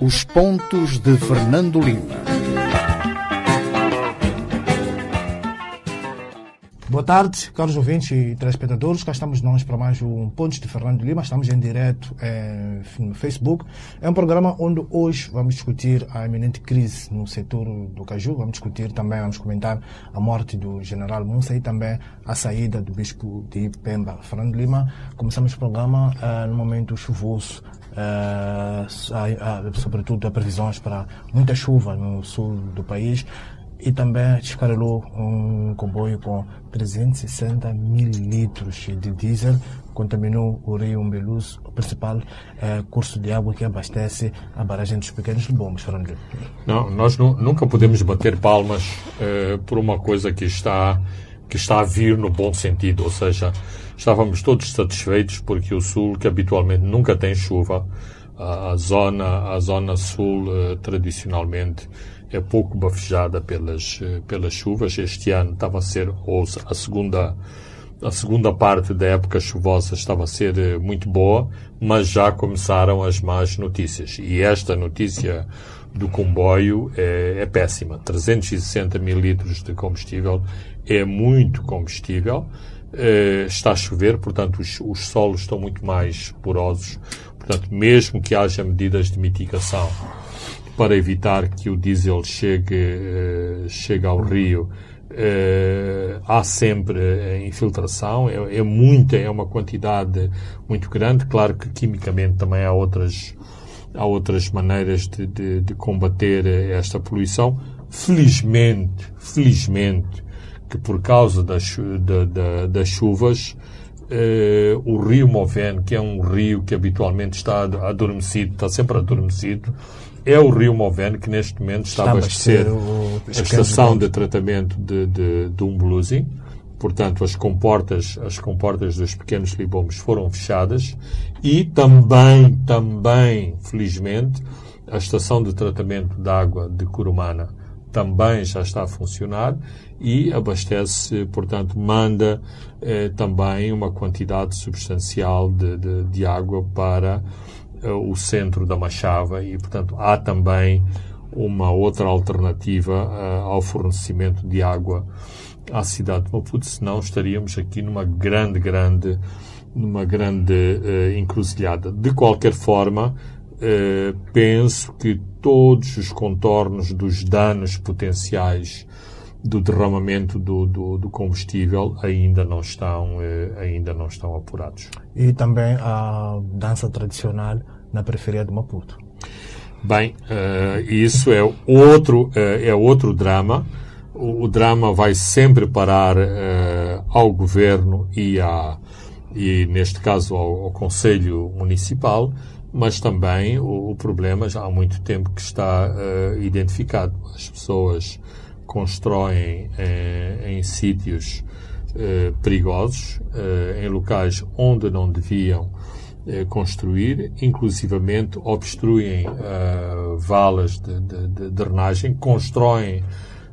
Os pontos de Fernando Lima. Boa tarde, caros ouvintes e telespectadores. Cá estamos nós para mais um Pontos de Fernando Lima. Estamos em direto eh, no Facebook. É um programa onde hoje vamos discutir a iminente crise no setor do caju. Vamos discutir também, vamos comentar a morte do general Musa e também a saída do bispo de Pemba. Fernando Lima, começamos o programa eh, no momento chuvoso. Eh, sobretudo, há previsões para muita chuva no sul do país e também descarregou um comboio com 360 mil litros de diesel, contaminou o rio Umbeluz, o principal é, curso de água que abastece a barragem dos Pequenos Bombos, Fernando. Não, nós nu nunca podemos bater palmas uh, por uma coisa que está, que está a vir no bom sentido, ou seja, estávamos todos satisfeitos porque o Sul, que habitualmente nunca tem chuva, a, a zona, a zona Sul, uh, tradicionalmente, é pouco bafejada pelas, eh, pelas chuvas. Este ano estava a ser, ou a segunda, a segunda parte da época chuvosa estava a ser eh, muito boa, mas já começaram as más notícias. E esta notícia do comboio é, é péssima. 360 mil litros de combustível é muito combustível. Uh, está a chover, portanto, os, os solos estão muito mais porosos. Portanto, mesmo que haja medidas de mitigação para evitar que o diesel chegue, uh, chegue ao rio, uh, há sempre infiltração, é, é, muita, é uma quantidade muito grande. Claro que quimicamente também há outras, há outras maneiras de, de, de combater esta poluição. Felizmente, felizmente, que por causa das, das chuvas, Uh, o rio Movene, que é um rio que habitualmente está adormecido, está sempre adormecido, é o rio Movene que neste momento está, está a abastecer o, a estação de tratamento de, de, de Umbuluzi. Portanto, as comportas, as comportas dos pequenos libomes foram fechadas e também, também, felizmente, a estação de tratamento de água de Curumana também já está a funcionar e abastece, portanto, manda eh, também uma quantidade substancial de, de, de água para eh, o centro da Machava e, portanto, há também uma outra alternativa uh, ao fornecimento de água à cidade de Maputo, senão estaríamos aqui numa grande, grande, numa grande uh, encruzilhada. De qualquer forma, uh, penso que todos os contornos dos danos potenciais do derramamento do, do, do, combustível ainda não estão ainda não estão apurados. E também a dança tradicional na periferia de Maputo. Bem, uh, isso é outro, uh, é outro drama. O, o, drama vai sempre parar uh, ao governo e, a, e neste caso, ao, ao Conselho Municipal, mas também o, o, problema já há muito tempo que está identificado. As pessoas constroem em sítios perigosos, em locais onde não deviam eh, construir, inclusivamente obstruem uh, valas de, de, de, drenagem, constroem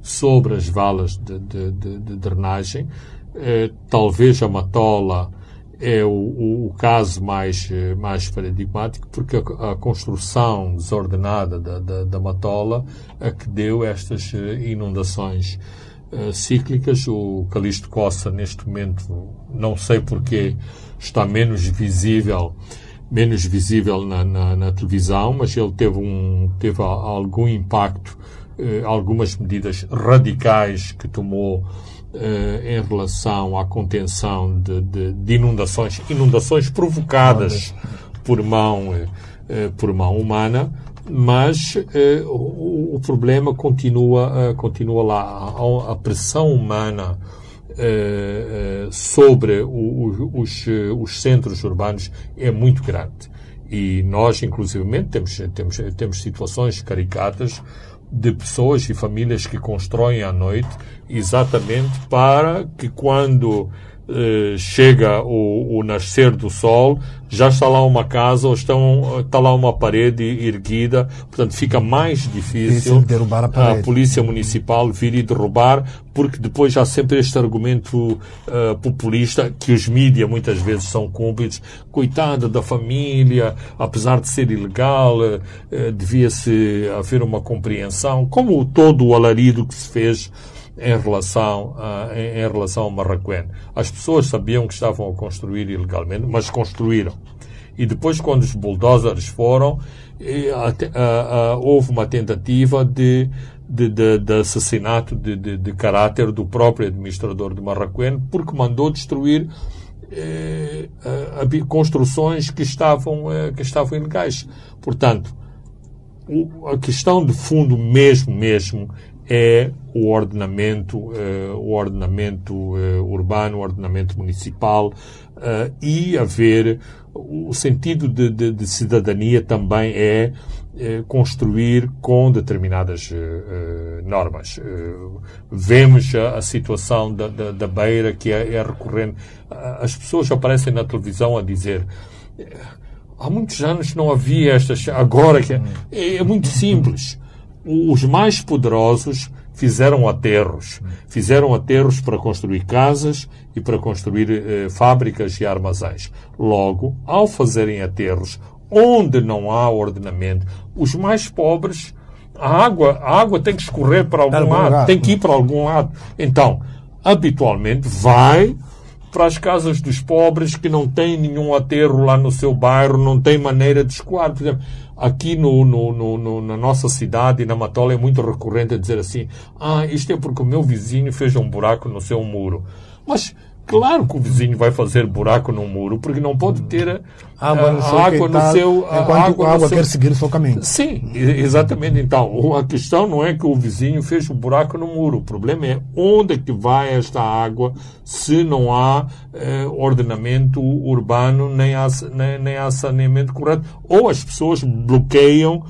sobre as valas de, de drenagem. Uh, talvez a Matola é o, o, o, caso mais, mais paradigmático, porque a, a construção desordenada da, da, da, Matola a que deu estas inundações uh, cíclicas. O Calixto Costa, neste momento, não sei porquê, está menos visível menos visível na, na, na televisão, mas ele teve, um, teve algum impacto, eh, algumas medidas radicais que tomou eh, em relação à contenção de, de, de inundações, inundações provocadas por mão, eh, por mão humana, mas eh, o, o, problema continua, continua lá. A, a pressão humana sobre o, os, os centros urbanos é muito grande. E nós, inclusivamente, temos, temos, temos situações caricatas de pessoas e famílias que constroem à noite exatamente para que quando eh, chega o, o, nascer do sol, já está lá uma casa ou estão, está lá uma parede erguida, portanto fica mais difícil, derrubar a, a, polícia municipal vir e derrubar, porque depois há sempre este argumento uh, populista que os mídias muitas vezes são cúmplices, coitada da família, apesar de ser ilegal, uh, devia-se haver uma compreensão, como todo o alarido que se fez em relação, a, em, em, relação ao Marraquém. As pessoas sabiam que estavam a construir ilegalmente, mas construíram. E depois, quando os bulldozers foram, houve uma tentativa de, de, de, de assassinato de, de, caráter do próprio administrador de Marraquém, porque mandou destruir eh, construções que estavam, eh, que estavam ilegais. Portanto, a questão de fundo mesmo, mesmo, é o ordenamento, uh, o ordenamento uh, urbano, o ordenamento municipal uh, e haver o sentido de, de, de cidadania também é construir com determinadas normas. vemos a, a situação da, da, da, beira que é, é recorrente. As pessoas aparecem na televisão a dizer há muitos anos não havia estas. Agora que é, é muito simples os mais poderosos fizeram aterros. Fizeram aterros para construir casas e para construir eh, fábricas e armazéns. Logo, ao fazerem aterros onde não há ordenamento, os mais pobres, a água, a água tem que escorrer para algum lado, tem que ir para algum lado. Então, habitualmente vai para as casas dos pobres que não têm nenhum aterro lá no seu bairro, não tem maneira de escoar. Por exemplo, aqui no, no, no, na nossa cidade, na Matola, é muito recorrente dizer assim: ah, isto é porque o meu vizinho fez um buraco no seu muro. Mas Claro que o vizinho vai fazer buraco no muro, porque não pode ter água no, a, água no seu. A água, a água seu... quer seguir o seu caminho. Sim, exatamente. Então, a questão não é que o vizinho fez um buraco no muro. O problema é onde é que vai esta água se não há eh, ordenamento urbano, nem há, nem, nem há saneamento correto. Ou as pessoas bloqueiam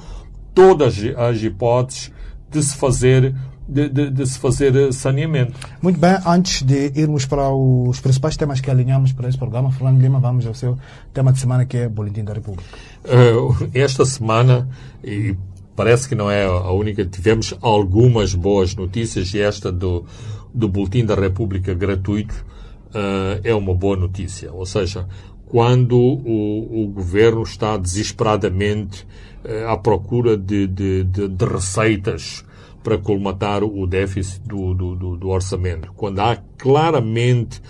todas as hipóteses de se fazer de, de, de, se fazer saneamento. Muito bem, antes de irmos para os principais temas que alinhamos para esse programa, Fernando Lima, vamos ao seu tema de semana que é Boletim da República. Uh, esta semana, e parece que não é a única, tivemos algumas boas notícias e esta do, do Boletim da República gratuito uh, é uma boa notícia. Ou seja, quando o, o governo está desesperadamente uh, à procura de, de receitas para colmatar o déficit do, do, do, do orçamento. Quando há claramente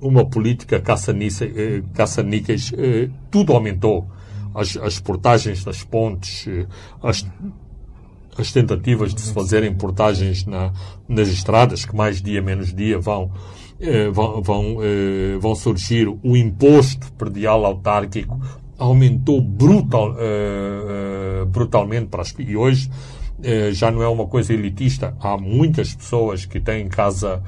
uma política caça-níqueis, eh, eh, tudo aumentou. As, as portagens das pontes, eh, as, as tentativas de se fazerem portagens na, nas estradas, que mais dia menos dia vão, vão, vão, vão surgir, o imposto predial autárquico aumentou brutal, brutalmente para as, e hoje eh, já não é uma coisa elitista. Há muitas pessoas que têm casa,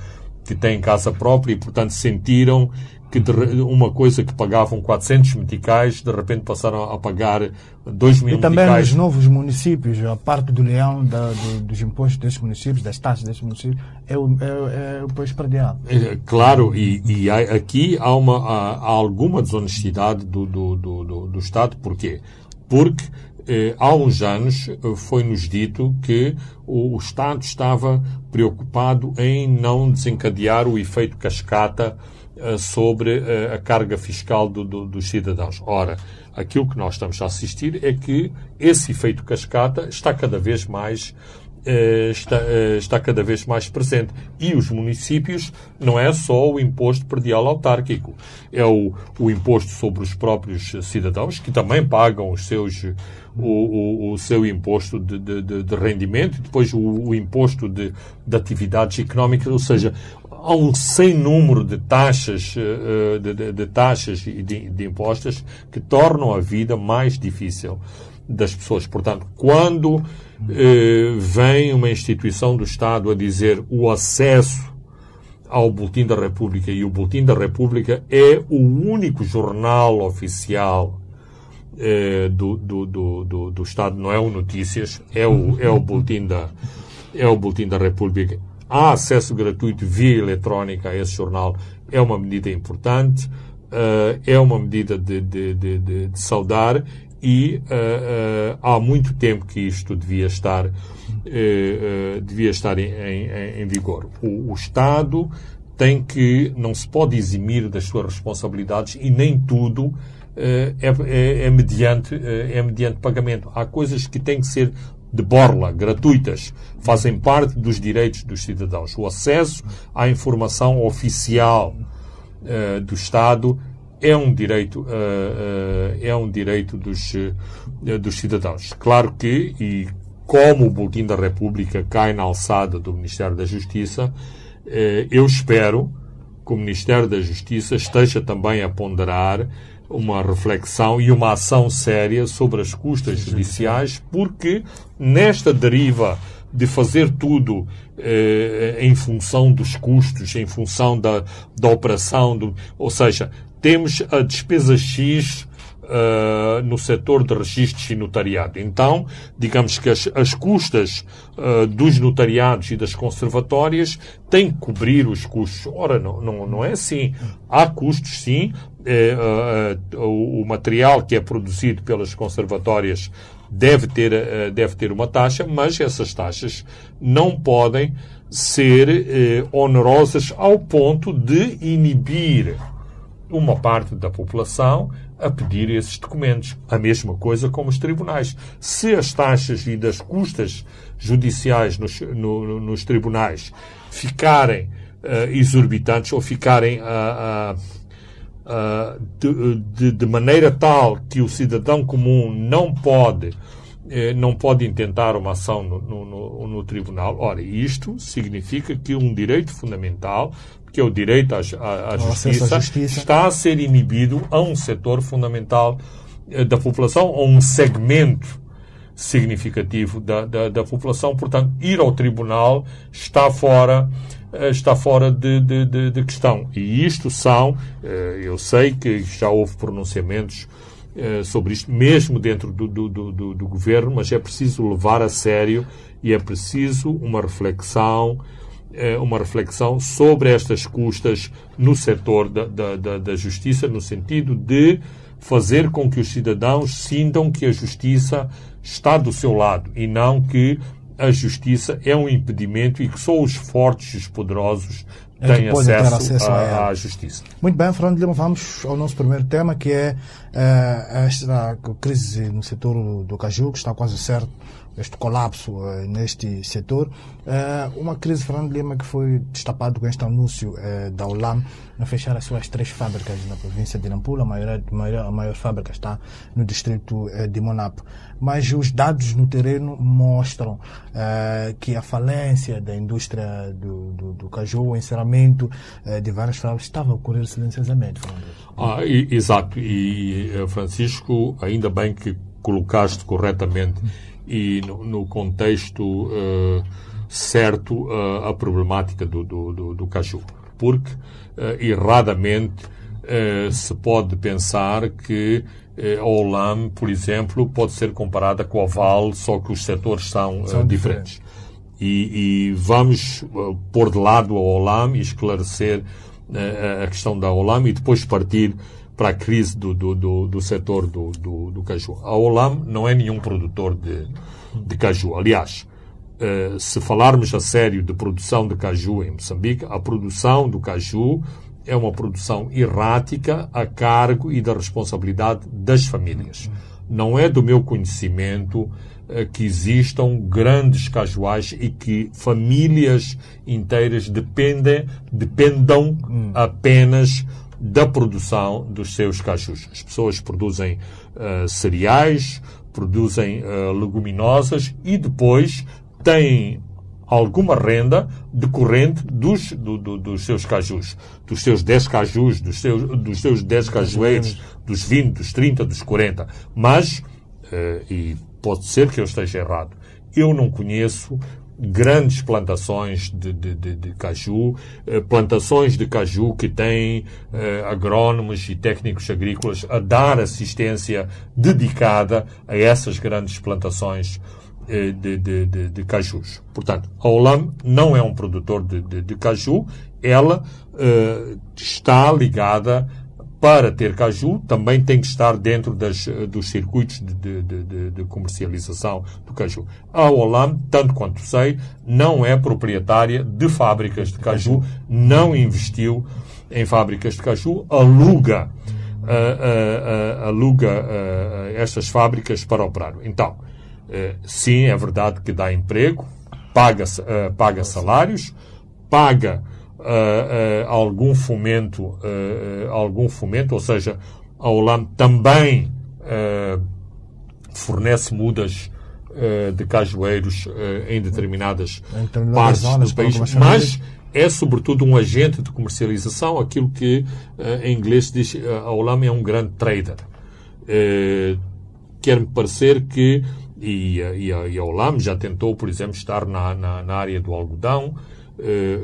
que têm casa própria e, portanto, sentiram que uma coisa que pagavam 400 meticais, de repente passaram a pagar 2 mil E também meticais. nos novos municípios, a parte do leão da, do, dos impostos desses municípios, das taxas desses municípios, é o, é, é o país predial. É, claro, e, e aqui há, uma, há, há alguma desonestidade do, do, do, do, do Estado. Porquê? Porque há uns anos eh, foi-nos dito que o, Estado estava preocupado em não desencadear o efeito cascata eh, sobre eh, a carga fiscal do, do, dos cidadãos. Ora, aquilo que nós estamos a assistir é que esse efeito cascata está cada vez mais eh, está, eh, está cada vez mais presente. E os municípios não é só o imposto predial autárquico, é o, o imposto sobre os próprios cidadãos, que também pagam os seus, o, o, o seu imposto de, de, de, rendimento, e depois o, o imposto de, de atividades económicas, ou seja, há um sem número de taxas, eh, de, de, de taxas e de, de impostos que tornam a vida mais difícil das pessoas. Portanto, quando eh, vem uma instituição do Estado a dizer o acesso ao Boletim da República, e o Boletim da República é o único jornal oficial eh, do, do, do, do, Estado, não é o Notícias, é o, é o Boletim da, é o Boletim da República. há acesso gratuito via eletrónica a esse jornal, é uma medida importante, uh, é uma medida de, de, de, de saudar e uh, há muito tempo que isto devia estar, devia estar em, vigor. O, Estado tem que, não se pode eximir das suas responsabilidades e nem tudo é, é, é, mediante, é mediante pagamento. Há coisas que têm que ser de borla, gratuitas, fazem parte dos direitos dos cidadãos. O acesso à informação oficial do Estado é um direito, uh, uh, é um direito dos, uh, dos cidadãos. Claro que, e como o Boletim da República cai na alçada do Ministério da Justiça, eu espero que o Ministério da Justiça esteja também a ponderar uma reflexão e uma ação séria sobre as custas judiciais, porque nesta deriva de fazer tudo eh, em função dos custos, em função da, da operação, do, ou seja, temos a despesa X uh, no setor de registros e notariado. Então, digamos que as, as custas uh, dos notariados e das conservatórias têm que cobrir os custos. Ora, não, não, não é assim. Há custos, sim. É, uh, o, o material que é produzido pelas conservatórias deve ter, deve ter uma taxa, mas essas taxas não podem ser onerosas ao ponto de inibir uma parte da população a pedir esses documentos. A mesma coisa com os tribunais. Se as taxas e das custas judiciais nos, no, nos tribunais ficarem uh, exorbitantes ou ficarem uh, uh, de, de, de, maneira tal que o cidadão comum não pode eh, não pode intentar uma ação no, no, no, tribunal. Ora, isto significa que um direito fundamental que é o direito à, à, à justiça, justiça, está a ser inibido a um setor fundamental eh, da população, a um segmento significativo da, da, da, população. Portanto, ir ao tribunal está fora, está fora de, de, de, de questão. E isto são, eh, eu sei que já houve pronunciamentos sobre isto, mesmo dentro do, do, do, do governo, mas é preciso levar a sério e é preciso uma reflexão uma reflexão sobre estas custas no setor da, da, da, justiça, no sentido de fazer com que os cidadãos sintam que a justiça está do seu lado e não que a justiça é um impedimento e que só os fortes e os poderosos é têm acesso, acesso à, à, justiça. Muito bem, Fernando Lima, vamos ao nosso primeiro tema, que é uh, esta crise no setor do caju, que está quase certo este colapso uh, neste setor. Uh, uma crise, Fernando Lima, que foi destapada com este anúncio uh, da OLAM a fechar as suas três fábricas na província de Nampula. A maior, maior, a maior fábrica está no distrito de Monapo. Mas os dados no terreno mostram que a falência da indústria do, do, do caju, o encerramento de várias fábricas, estava a ocorrer silenciosamente, Fernando. Ah, e, exato. E, Francisco, ainda bem que colocaste corretamente e no, no contexto uh, certo uh, a problemática do, do, do, do caju. Porque, uh, erradamente, se pode pensar que a Olam, por exemplo, pode ser comparada com a Val, só que os setores são, são diferentes. diferentes. E, e, vamos pôr de lado a Olam e esclarecer a questão da Olam e depois partir para a crise do, do, do, do setor do, do, do, caju. A Olam não é nenhum produtor de, de caju. Aliás, uh, se falarmos a sério de produção de caju em Moçambique, a produção do caju é uma produção errática a cargo e da responsabilidade das famílias. Não é do meu conhecimento uh, que existam grandes cajuais e que famílias inteiras dependem, dependam hum. apenas da produção dos seus cachos. As pessoas produzem uh, cereais, produzem uh, leguminosas e depois têm alguma renda decorrente dos, do, do, dos seus cajus, dos seus 10 cajus, dos seus, dos seus 10 cajueiros, dos 20, dos 30, dos 40. Mas, uh, e pode ser que eu esteja errado, eu não conheço grandes plantações de, de, de, de caju, eh, plantações de caju que têm eh, agrónomos e técnicos agrícolas a dar assistência dedicada a essas grandes plantações de, de, de, de, cajus. Portanto, a Olam não é um produtor de, de, caju, ela uh, está ligada para ter caju, também tem que estar dentro das, dos circuitos de, de, de, comercialização do caju. A Olam, tanto quanto sei, não é proprietária de fábricas de caju, não investiu em fábricas de caju, aluga, uh, uh, uh, aluga estas fábricas para operar. Então, sim, é verdade que dá emprego, paga, paga salários, paga uh, algum fomento, uh, algum fomento, ou seja, a Holanda também fornece mudas de cajueiros em determinadas partes do país, mas é sobretudo um agente de comercialização, aquilo que em inglês se diz a Holanda é um grande trader. Quer-me parecer que e, e, a, e a Olam já tentou, por exemplo, estar na, na, na área do algodão, eh,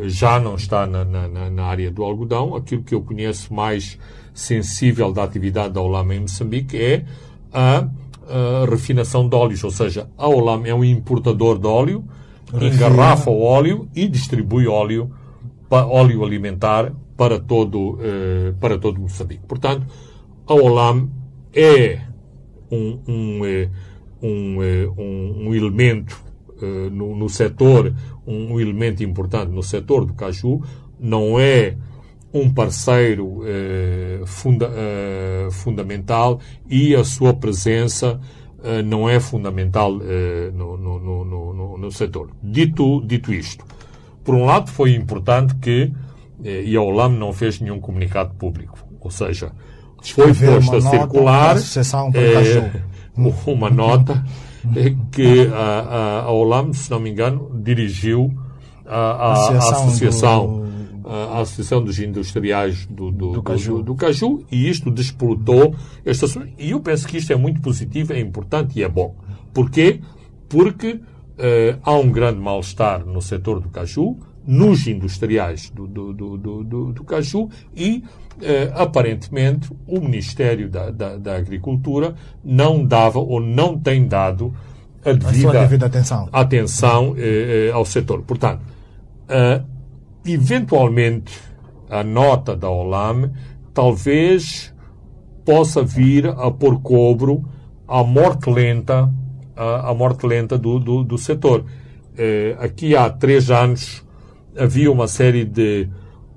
já não está na, na, na, área do algodão. Aquilo que eu conheço mais sensível da atividade da Olam em Moçambique é a, a refinação de óleos, ou seja, a Olam é um importador de óleo, Refina. engarrafa o óleo e distribui óleo, óleo alimentar para todo, eh, para todo Moçambique. Portanto, a Olam é um, um, eh, um, um, um elemento uh, no, no setor, um elemento importante no setor do caju, não é um parceiro uh, funda, uh, fundamental e a sua presença não é fundamental no, no, no, no, setor. Dito, dito isto, por um lado foi importante que, e a OLAM não fez nenhum comunicado público, ou seja, foi posto a circular uma nota que a, a, Olam, se não me engano, dirigiu a, a, a associação, do... a, associação dos industriais do, do, do, caju. do, caju e isto despolutou esta e eu penso que isto é muito positivo, é importante e é bom. Porquê? Porque uh, há um grande mal-estar no setor do caju, nos industriais do, do, do, do, do caju e eh, aparentemente o Ministério da, da, da, Agricultura não dava ou não tem dado a devida, a devida atenção, atenção eh, eh, ao setor. Portanto, eh, eventualmente a nota da OLAM talvez possa vir a pôr cobro à morte lenta, à, morte lenta do, do, do setor. Eh, aqui há três anos havia uma série de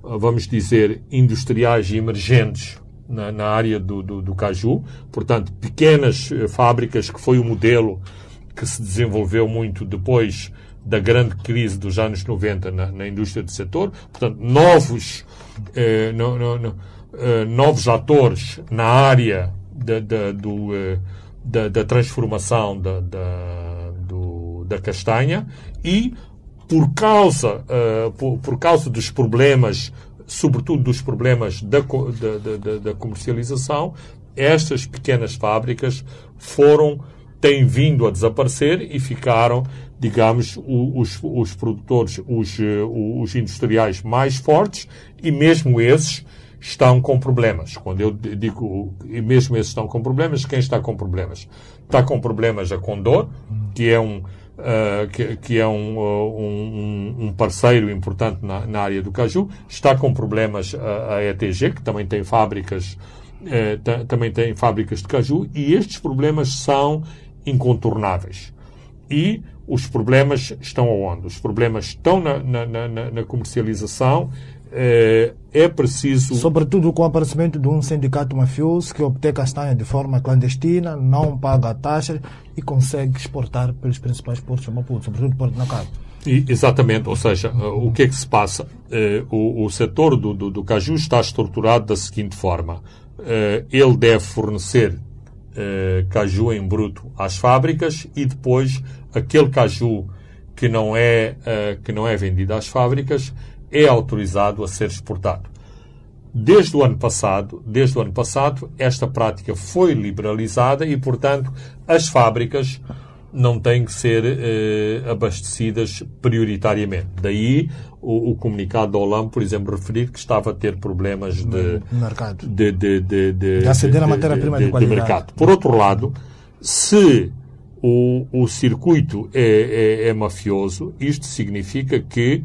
vamos dizer, industriais emergentes na, na área do, do, do, caju, portanto, pequenas eh, fábricas, que foi o modelo que se desenvolveu muito depois da grande crise dos anos 90 na, na indústria do setor, portanto, novos, eh, no, no, no, eh, novos atores na área da, da, do, eh, da, da transformação da, da, do, da castanha e por causa, uh, por, por, causa dos problemas, sobretudo dos problemas da, da, da, da, comercialização, estas pequenas fábricas foram, têm vindo a desaparecer e ficaram, digamos, os, os produtores, os, eh, os industriais mais fortes e mesmo esses estão com problemas. Quando eu digo, e mesmo esses estão com problemas, quem está com problemas? Está com problemas a Condor, que é um, uh, que, que, é um, uh, um, um, parceiro importante na, na, área do caju, está com problemas a, a ETG, que também tem fábricas, uh, também tem fábricas de caju, e estes problemas são incontornáveis. E os problemas estão aonde? Os problemas estão na, na, na comercialização, é, é preciso. Sobretudo com o aparecimento de um sindicato mafioso que obtém castanha de forma clandestina, não paga taxas e consegue exportar pelos principais portos de Maputo, sobretudo Porto Nacado. E, exatamente, ou seja, o que é que se passa? Eh, o, o setor do, do, do, caju está estruturado da seguinte forma: eh, ele deve fornecer caju em bruto às fábricas e depois aquele caju que não é, que não é vendido às fábricas é autorizado a ser exportado. Desde o ano passado, desde o ano passado, esta prática foi liberalizada e, portanto, as fábricas não têm que ser eh, abastecidas prioritariamente. Daí o, o, comunicado da Olam, por exemplo, referir que estava a ter problemas de, mercado. de, de, de, de, de aceder à matéria-prima de, de, de, mercado. Por outro lado, se o, o circuito é, é, é mafioso. Isto significa que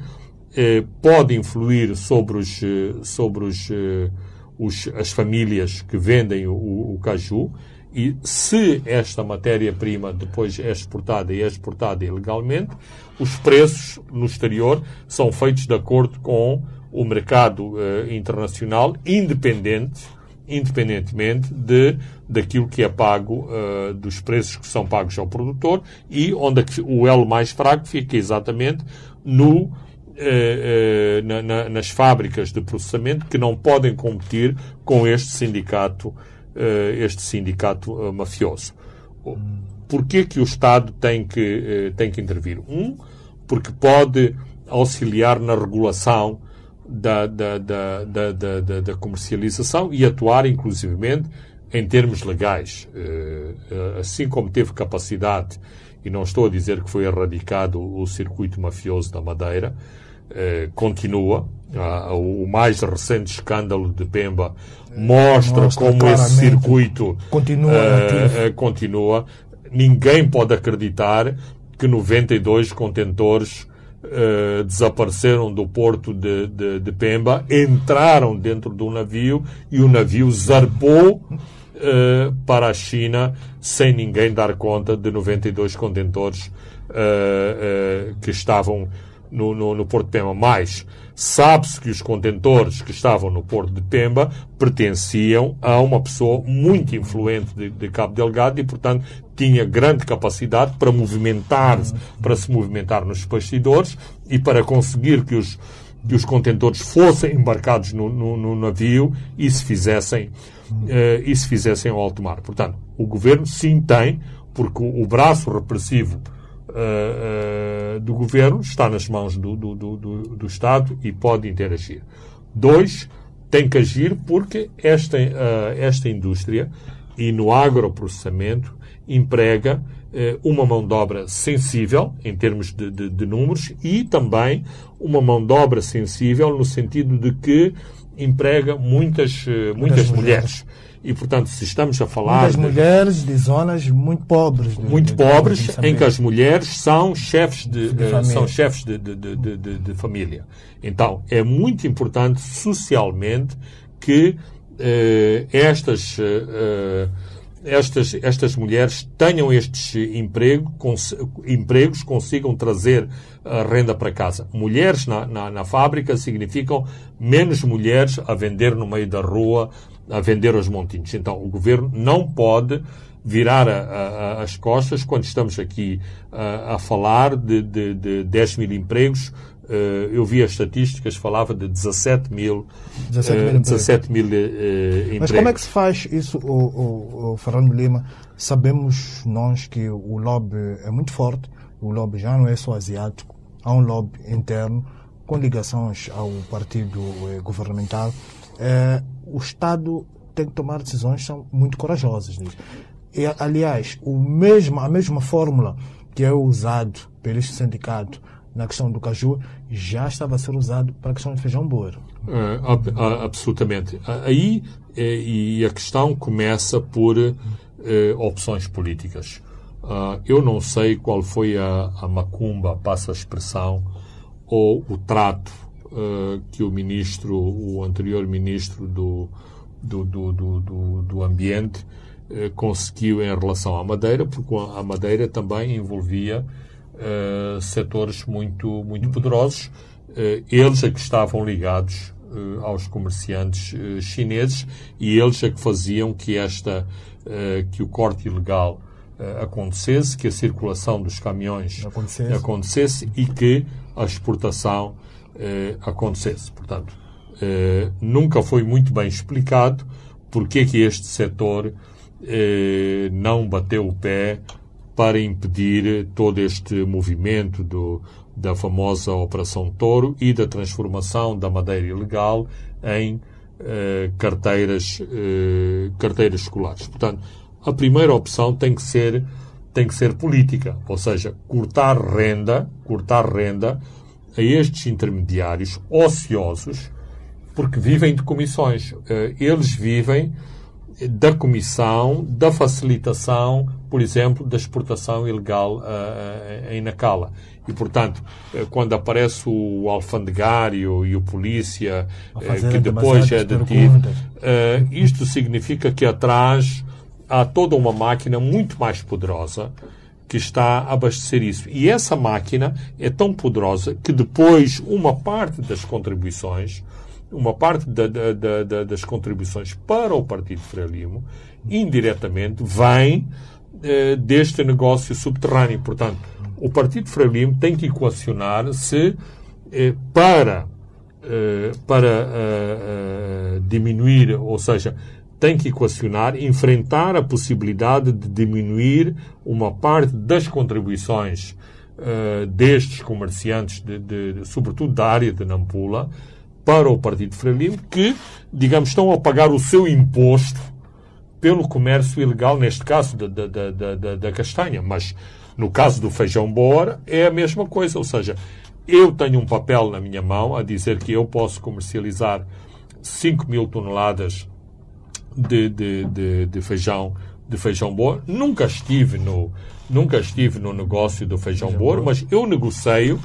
pode influir sobre, os, eh, sobre os, eh, os, as famílias que vendem o, o caju. E se esta matéria-prima depois é exportada e é exportada ilegalmente, os preços no exterior são feitos de acordo com o mercado internacional, independente independentemente de, daquilo que é pago, dos preços que são pagos ao produtor e onde o elo mais fraco fica exatamente no, uh, uh, na, na, nas fábricas de processamento que não podem competir com este sindicato, este sindicato mafioso. Porquê que o Estado tem que, tem que intervir? Um, porque pode auxiliar na regulação da, da, da, da, da comercialização e atuar, inclusivamente, em termos legais. Eh, eh, assim como teve capacidade, e não estou a dizer que foi erradicado o circuito mafioso da Madeira, eh, continua. O mais recente escândalo de Pemba mostra, mostra como esse circuito continua, continua. Ninguém pode acreditar que 92 contentores Uh, desapareceram do porto de, de, de, Pemba, entraram dentro do navio e o navio zarpou uh, para a China sem ninguém dar conta de 92 contentores uh, que estavam no, no, no Porto de Pemba. Mais, sabe-se que os contentores que estavam no Porto de Pemba pertenciam a uma pessoa muito influente de, de Cabo Delgado e, portanto, tinha grande capacidade para movimentar, para se movimentar nos bastidores e para conseguir que os, que os contentores fossem embarcados no, no, no navio e se fizessem, uh, e se fizessem ao alto mar. Portanto, o governo sim tem, porque o, braço repressivo uh, uh, do governo está nas mãos do, do, do, do, Estado e pode interagir. Dois, tem que agir porque esta, esta indústria e no agroprocessamento emprega eh, uma mão de obra sensível, em termos de, de, de, números, e também uma mão de obra sensível no sentido de que emprega muitas, eh, muitas, muitas mulheres. mulheres. E, portanto, se estamos a falar... Muitas de, mulheres de zonas muito pobres. De, muito pobres, em que as mulheres são chefes de, uh, são chefes de, de, família. Então, é muito importante socialmente que uh, estas... Uh, estas, estas mulheres tenham estes emprego, cons, empregos, consigam trazer a renda para casa. Mulheres na, na, na, fábrica significam menos mulheres a vender no meio da rua, a vender aos montinhos. Então, o governo não pode virar a, a, as costas quando estamos aqui a, a falar de, de, de 10 mil empregos eu vi as estatísticas, falava de 17 mil, 17 mil, uh, 17 mil empregos. Mas como é que se faz isso, o, o, o, Fernando Lima? Sabemos nós que o lobby é muito forte, o lobby já não é só asiático, há um lobby interno com ligações ao partido governamental. o Estado tem que tomar decisões são muito corajosas. E, aliás, o mesmo, a mesma fórmula que é usado pelos sindicatos na questão do caju já estava a ser usado para a questão de feijão boro. Uh, absolutamente. Aí é, e a questão começa por uh, opções políticas. Uh, eu não sei qual foi a, a macumba, passa a expressão, ou o trato uh, que o ministro, o anterior ministro do, do, do, do, do Ambiente, conseguiu em relação à Madeira, porque a Madeira também envolvia uh, setores muito, muito poderosos. Uh, eles é que estavam ligados uh, aos comerciantes chineses e eles é que faziam que esta que o corte ilegal acontecesse, que a circulação dos caminhões acontecesse, acontecesse e que a exportação acontecesse. Portanto, nunca foi muito bem explicado porque é que este setor não bateu o pé para impedir todo este movimento do, da famosa Operação Touro e da transformação da madeira ilegal em eh, carteiras, eh, carteiras escolares. Portanto, a primeira opção tem que ser tem que ser política, ou seja, cortar renda, cortar renda a estes intermediários ociosos, porque vivem de comissões. Eh, eles vivem da comissão, da facilitação por exemplo, da exportação ilegal uh, em Nacala. E, portanto, quando aparece o alfandegário e o polícia, que depois é detido, isto significa que atrás há toda uma máquina muito mais poderosa que está a abastecer isso. E essa máquina é tão poderosa que depois uma parte das contribuições, uma parte da, da, da, das contribuições para o Partido Frelimo, indiretamente vem eh, deste negócio subterrâneo. Portanto, o Partido Frelimo tem que equacionar se eh, para, eh, para diminuir, ou seja, tem que equacionar, enfrentar a possibilidade de diminuir uma parte das contribuições destes comerciantes, de, de, sobretudo da área de Nampula, para o Partido Frelimo, que, digamos, estão a pagar o seu imposto pelo comércio ilegal, neste caso da, da, da, da castanha. Mas no caso do feijão boa é a mesma coisa, ou seja, eu tenho um papel na minha mão a dizer que eu posso comercializar 5 mil toneladas de, de, de, de feijão de feijão bor. Nunca estive no nunca estive no negócio do feijão, feijão mas eu negocio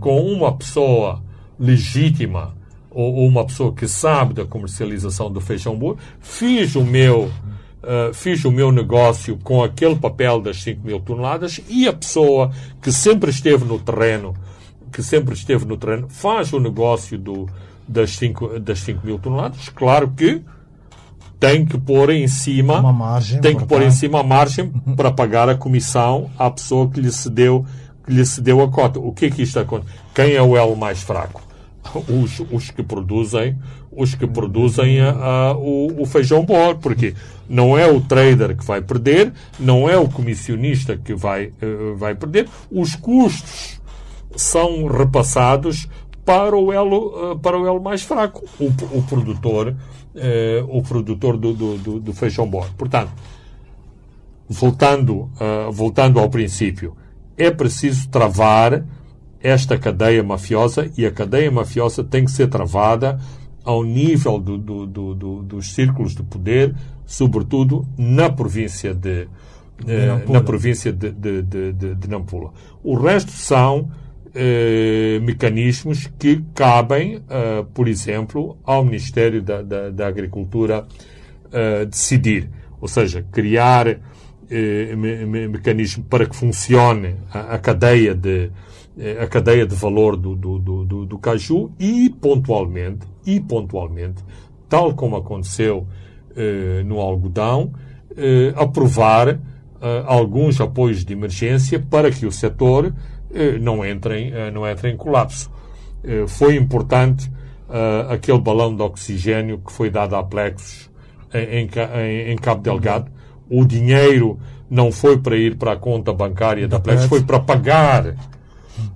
com uma pessoa legítima ou, ou, uma pessoa que sabe da comercialização do feijão bor. Fiz o meu Uh, fiz o meu negócio com aquele papel das 5 mil toneladas e a pessoa que sempre esteve no terreno, que sempre esteve no terreno, faz o negócio do, das 5 das 5 mil toneladas. Claro que tem que pôr em cima uma margem tem que pôr em cima a margem para pagar a comissão à pessoa que lhe cedeu que lhe cedeu a cota. O que é que isto acontece? Quem é o elo mais fraco? Os, os que produzem os que produzem a, a, o, o, feijão bor, porque não é o trader que vai perder, não é o comissionista que vai, uh, vai perder, os custos são repassados para o elo, uh, para o elo mais fraco, o, o produtor eh, o produtor do, do, do, do feijão bom. Portanto, voltando, uh, voltando ao princípio, é preciso travar esta cadeia mafiosa e a cadeia mafiosa tem que ser travada ao nível do, do, do, dos círculos de poder, sobretudo na província de, eh, na província de, de, de, de, Nampula. O resto são eh, mecanismos que cabem, uh, por exemplo, ao Ministério da, da, da Agricultura uh, decidir. Ou seja, criar eh, me, me, mecanismo para que funcione a, a cadeia de a cadeia de valor do, do, do, do, caju e pontualmente e pontualmente tal como aconteceu no algodão aprovar alguns apoios de emergência para que o setor eh, não entrem, eh, não entrem em colapso. Eh, foi importante aquele balão de oxigênio que foi dado a Plexus em, em, em Cabo Delgado. O dinheiro não foi para ir para a conta bancária da Plexus, foi para pagar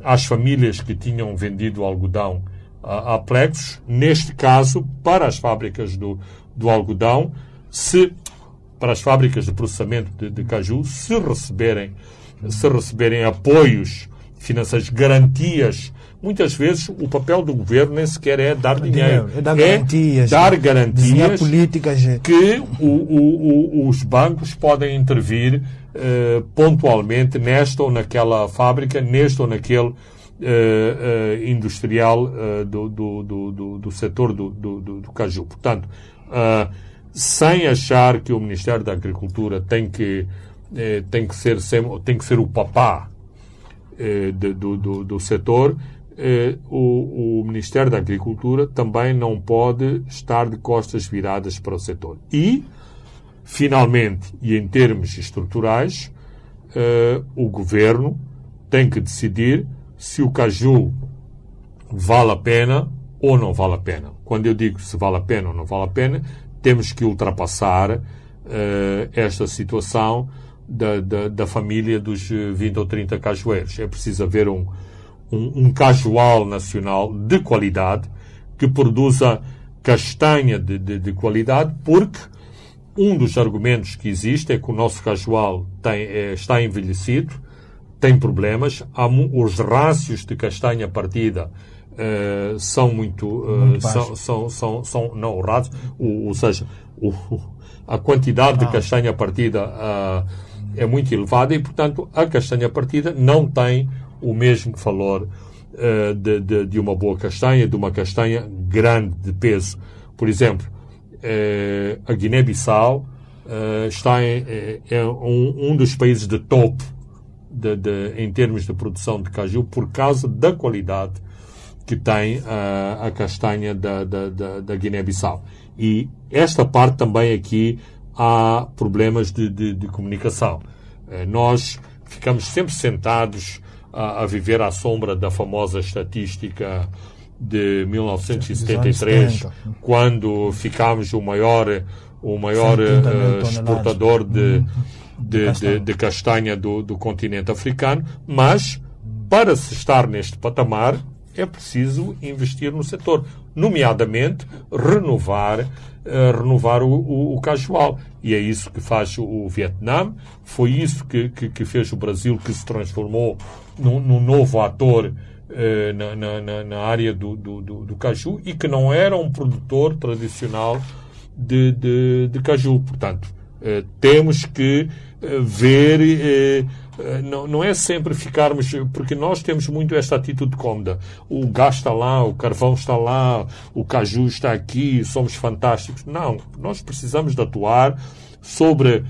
às famílias que tinham vendido algodão a Plexus, neste caso, para as fábricas do, do algodão, se para as fábricas de processamento de, de caju, se receberem, se receberem apoios financeiras, garantias. Muitas vezes o papel do governo nem sequer é dar dinheiro, é dar garantias, é dar garantias políticas que o, o, o, os bancos podem intervir uh, pontualmente nesta ou naquela fábrica, neste ou naquele uh, uh, industrial do, do, do, do, setor do, do, do, caju. Portanto, sem achar que o Ministério da Agricultura tem que, tem que, ser, tem que ser o papá eh, do, do, do setor, eh, o, o, Ministério da Agricultura também não pode estar de costas viradas para o setor. E, finalmente, e em termos estruturais, eh, o governo tem que decidir se o caju vale a pena ou não vale a pena. Quando eu digo se vale a pena ou não vale a pena, temos que ultrapassar esta situação da, da, da, família dos 20 ou 30 cajueiros. É preciso haver um, um, um cajual nacional de qualidade que produza castanha de, de, de, qualidade, porque um dos argumentos que existe é que o nosso cajual tem, é, está envelhecido, tem problemas, há, os rácios de castanha partida uh, são muito, uh, muito são, são, são, são, não, o rácio, ou, ou seja, o, a quantidade ah. de castanha partida uh, é muito elevada e, portanto, a castanha partida não tem o mesmo valor uh, de, de, de, uma boa castanha, de uma castanha grande de peso. Por exemplo, uh, a Guiné-Bissau uh, está em, é, um, um, dos países de top de, em termos de produção de caju por causa da qualidade que tem a castanha da, da, da, da Guiné-Bissau. E esta parte também aqui há problemas de, de, de comunicação. Eh, nós ficamos sempre sentados a, a, viver à sombra da famosa estatística de 1973, quando ficámos o maior, o maior uh, exportador de, uhum. de, de, de, castanha do, do continente africano, mas para se estar neste patamar é preciso investir no setor, nomeadamente renovar uh, renovar o, o, o, casual. E é isso que faz o, o Vietnã, foi isso que, que, que, fez o Brasil, que se transformou num, novo ator uh, na, na, na, área do, do, do, do, caju e que não era um produtor tradicional de, de, de caju. Portanto, uh, temos que ver eh, não, não é sempre ficarmos, porque nós temos muito esta atitude cômoda. O gás está lá, o carvão está lá, o caju está aqui, somos fantásticos. Não, nós precisamos de atuar sobre uh,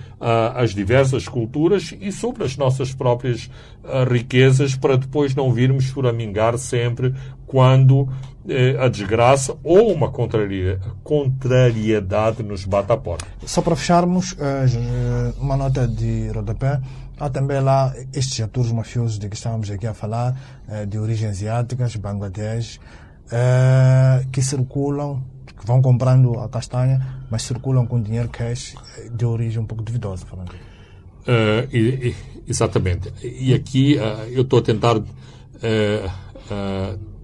as diversas culturas e sobre as nossas próprias uh, riquezas para depois não virmos choramingar sempre quando uh, a desgraça ou uma contrariedade nos bate à porta. Só para fecharmos, uma nota de rodapé. Há também lá estes atores mafiosos de que estávamos aqui a falar, eh, de origem asiáticas, Bangladesh, eh, que circulam, vão comprando a castanha, mas circulam com dinheiro cash eh, de origem um pouco duvidosa. Uh, e, e, exatamente. E aqui uh, eu estou a tentar uh,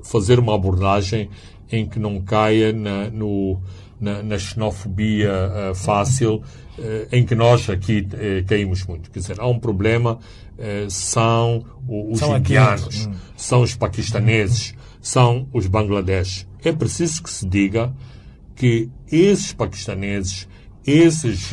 fazer uma abordagem em que não caia na, no, na, na xenofobia fácil em que nós aqui caímos muito. Quer dizer, há um problema, são os são indianos, hum. são os paquistaneses, são os bangladesh. É preciso que se diga que esses paquistaneses, esses,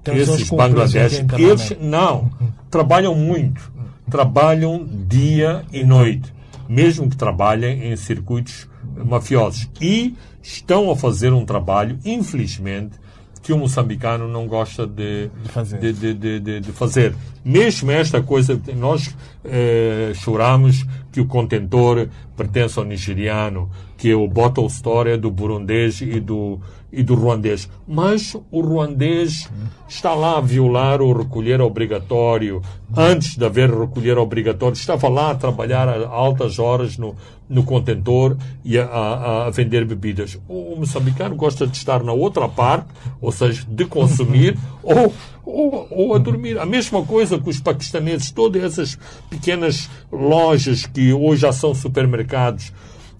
então, esses bangladesh, eles não, trabalham muito, trabalham dia e noite, mesmo que trabalhem em circuitos mafiosos. E estão a fazer um trabalho, infelizmente, que o moçambicano não gosta de, de fazer. De, de, de, fazer. Mesmo esta coisa, nós eh, choramos que o contentor pertence ao nigeriano, que o bottle store é do burundês e do, e do ruandês. Mas o ruandês está lá a violar o recolher obrigatório. Antes de haver recolher obrigatório, estava lá a trabalhar a altas horas no, no contentor e a, a, a vender bebidas. O, o moçambicano gosta de estar na outra parte, ou seja, de consumir ou, ou, ou a dormir. A mesma coisa que os paquistaneses, todas essas pequenas lojas que hoje já são supermercados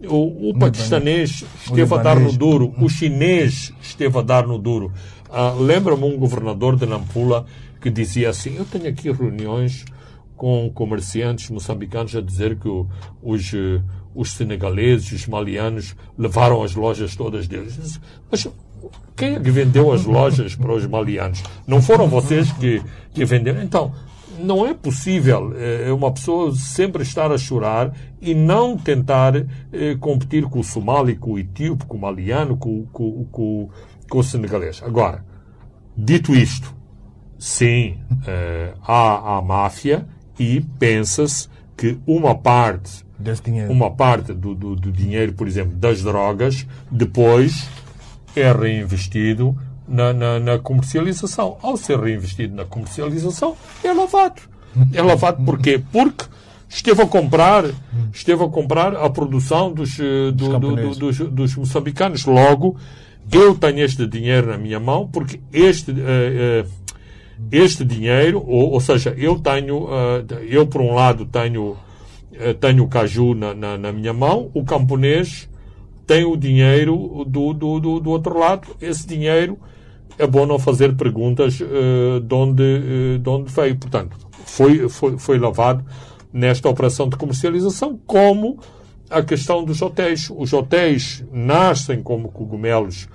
o, o paquistanês esteve a dar no duro, o chinês esteve a dar no duro. Ah, Lembra-me um governador de Nampula que dizia assim: Eu tenho aqui reuniões com comerciantes moçambicanos a dizer que o, os, eh, os senegaleses, os malianos levaram as lojas todas deles. Mas quem é que vendeu as lojas para os malianos? Não foram vocês que, que venderam? Então, não é possível é, uma pessoa sempre estar a chorar e não tentar é, competir com o somali, com o etíope, com o maliano, com, com, com, com o senegalês. Agora, dito isto, sim, é, há a máfia e pensa-se que uma parte, uma parte do, do, do dinheiro, por exemplo, das drogas, depois é reinvestido na, na, na, comercialização. Ao ser reinvestido na comercialização, é lavado. É lavado porquê? Porque esteve a comprar, esteve a comprar a produção dos, eh, do, do, do, dos, dos moçambicanos. Logo, eu tenho este dinheiro na minha mão porque este, uh, uh, este dinheiro, ou, ou, seja, eu tenho, eu por um lado tenho, tenho o caju na, na, na, minha mão, o camponês tem o dinheiro do, do, do, do outro lado, esse dinheiro é bom não fazer perguntas uh, de, onde, uh, de onde veio. Portanto, foi, foi, foi lavado nesta operação de comercialização, como a questão dos hotéis. Os hotéis nascem como cogumelos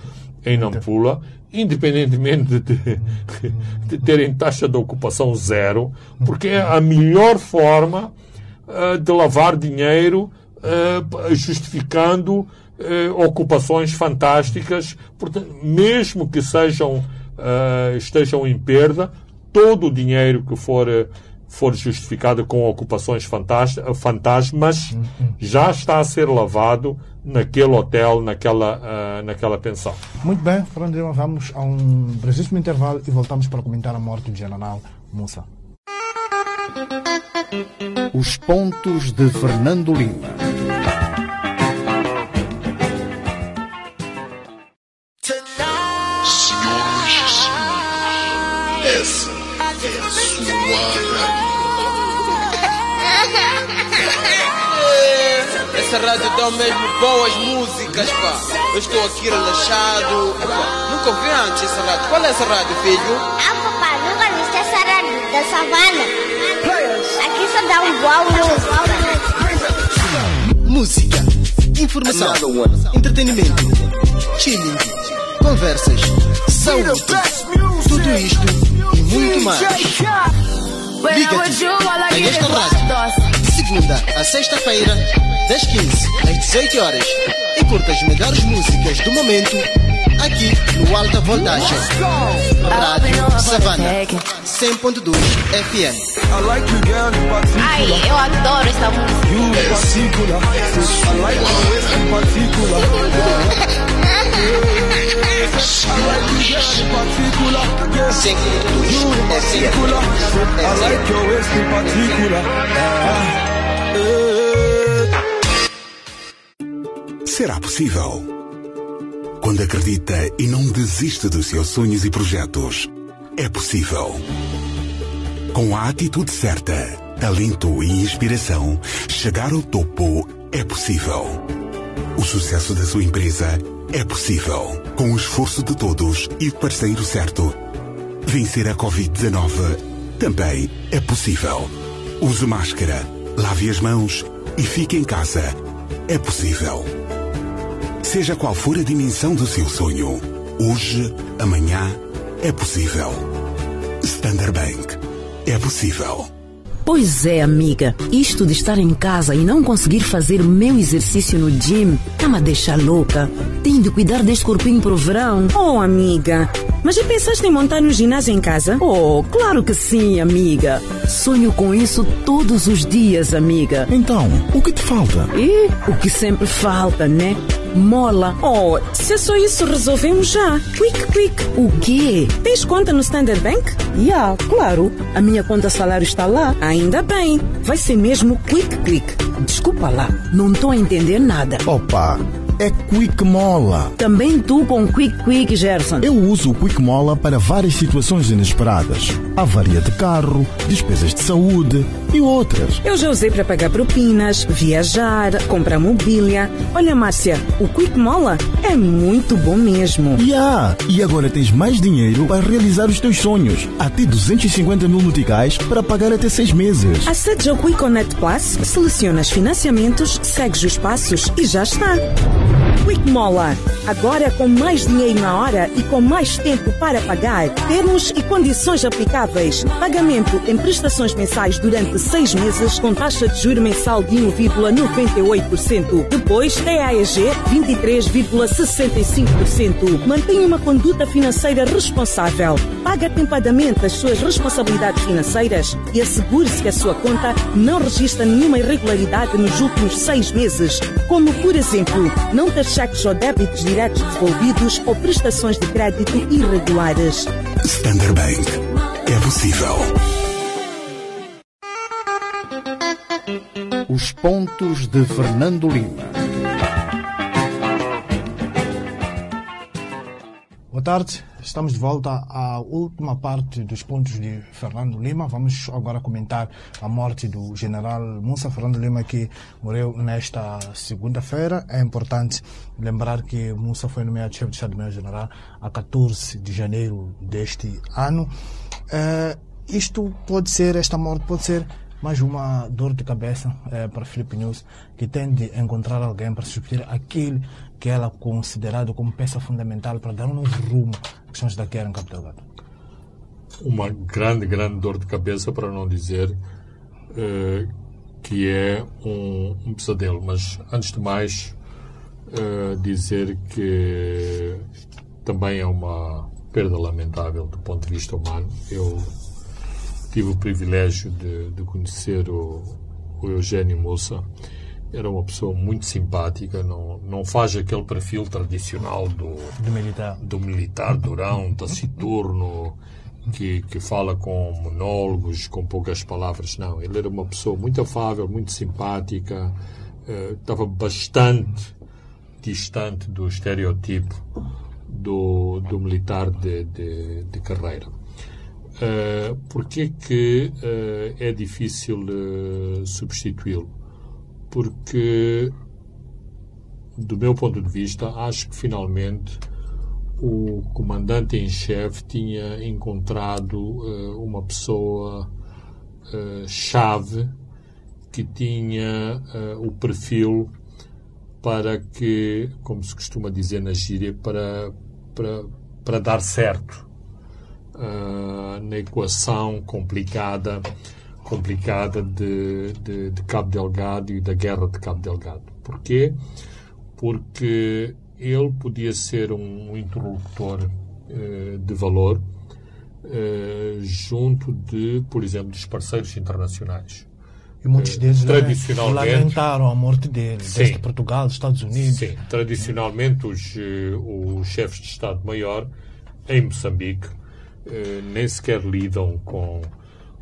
em Nampula independentemente de, de terem taxa de ocupação zero, porque é a melhor forma uh, de lavar dinheiro uh, justificando uh, ocupações fantásticas, portanto, mesmo que sejam estejam em perda, todo o dinheiro que for for justificado com ocupações fantasmas, já está a ser lavado naquele hotel, naquela, uh, naquela pensão. Muito bem, Fernando Lima, vamos a um brevíssimo intervalo e voltamos para comentar a morte de general Musa. Os pontos de Fernando Lima. Essa rádio dá mesmo boas músicas, pá. Eu estou aqui relaxado. Epá, nunca ouvi antes essa rádio. Qual é essa rádio, filho? Ah, papá, nunca viste essa rádio da savana? Aqui só dá um bom música. Música, informação, entretenimento, chilling, conversas, saúde. Tudo isto e muito mais. Liga-te a esta rádio. De segunda a sexta-feira das 15 às 18 horas. E curta as melhores músicas do momento aqui no Alta Voltagem. Rádio Savana 100.2 FM. Ai, eu adoro esta música. Será possível? Quando acredita e não desiste dos seus sonhos e projetos, é possível. Com a atitude certa, talento e inspiração, chegar ao topo é possível. O sucesso da sua empresa é possível. Com o esforço de todos e o parceiro certo. Vencer a Covid-19 também é possível. Use máscara, lave as mãos e fique em casa. É possível. Seja qual for a dimensão do seu sonho, hoje, amanhã, é possível. Standard Bank. É possível. Pois é, amiga. Isto de estar em casa e não conseguir fazer o meu exercício no gym tá me deixa louca. Tenho de cuidar deste corpinho pro verão. Oh, amiga. Mas já pensaste em montar um ginásio em casa? Oh, claro que sim, amiga. Sonho com isso todos os dias, amiga. Então, o que te falta? E o que sempre falta, né? mola. Oh, se é só isso, resolvemos já. Quick, quick. O quê? Tens conta no Standard Bank? Yeah, claro. A minha conta salário está lá. Ainda bem. Vai ser mesmo quick, quick. Desculpa lá, não estou a entender nada. Opa! É Quick Mola. Também tu com Quick Quick, Gerson. Eu uso o Quick Mola para várias situações inesperadas. Avaria de carro, despesas de saúde e outras. Eu já usei para pagar propinas, viajar, comprar mobília. Olha, Márcia, o Quick Mola é muito bom mesmo. Yeah. E agora tens mais dinheiro para realizar os teus sonhos. Até 250 mil noticais para pagar até seis meses. Acede ao Quick Connect Plus, selecionas financiamentos, segues os passos e já está. Quick Mola. Agora com mais dinheiro na hora e com mais tempo para pagar. Termos e condições aplicáveis. Pagamento em prestações mensais durante seis meses com taxa de juro mensal de 1,98%. Depois, TAEG 23,65%. Mantenha uma conduta financeira responsável. Paga atempadamente as suas responsabilidades financeiras e assegure-se que a sua conta não registra nenhuma irregularidade nos últimos seis meses, como, por exemplo, não ter cheques ou débitos diretos devolvidos ou prestações de crédito irregulares. Standard Bank. É possível. Os pontos de Fernando Lima. Tarde, estamos de volta à última parte dos pontos de Fernando Lima. Vamos agora comentar a morte do general Musa Fernando Lima, que morreu nesta segunda-feira. É importante lembrar que Musa foi nomeado chefe de Estado-Maior-General a 14 de janeiro deste ano. Uh, isto pode ser, esta morte pode ser mais uma dor de cabeça é, para Felipe News, que tem de encontrar alguém para substituir aquele que ela considerado como peça fundamental para dar um novo rumo às questões da guerra em Cabo Delgado. Uma grande, grande dor de cabeça, para não dizer uh, que é um, um, pesadelo. Mas, antes de mais, uh, dizer que também é uma perda lamentável do ponto de vista humano. Eu tive o privilégio de, de conhecer o, o Eugênio Moça. Era uma pessoa muito simpática, não, não faz aquele perfil tradicional do, do militar, do militar durão, taciturno, que, que fala com monólogos, com poucas palavras. Não, ele era uma pessoa muito afável, muito simpática, uh, estava bastante distante do estereotipo do, do militar de, de, de carreira. Uh, Porquê que uh, é difícil uh, substituí-lo? Porque, do meu ponto de vista, acho que finalmente o comandante em chefe tinha encontrado uh, uma pessoa chave que tinha o perfil para que, como se costuma dizer na gíria, para, para, para dar certo uh, na equação complicada complicada de, de, de, Cabo Delgado e da guerra de Cabo Delgado. Porquê? Porque ele podia ser um interlocutor uh, de valor uh, junto de, por exemplo, dos parceiros internacionais. E muitos deles lamentaram a morte dele, sim, desde Portugal, Estados Unidos. Sim, tradicionalmente os, os chefes de Estado-Maior em Moçambique eh, nem sequer lidam com,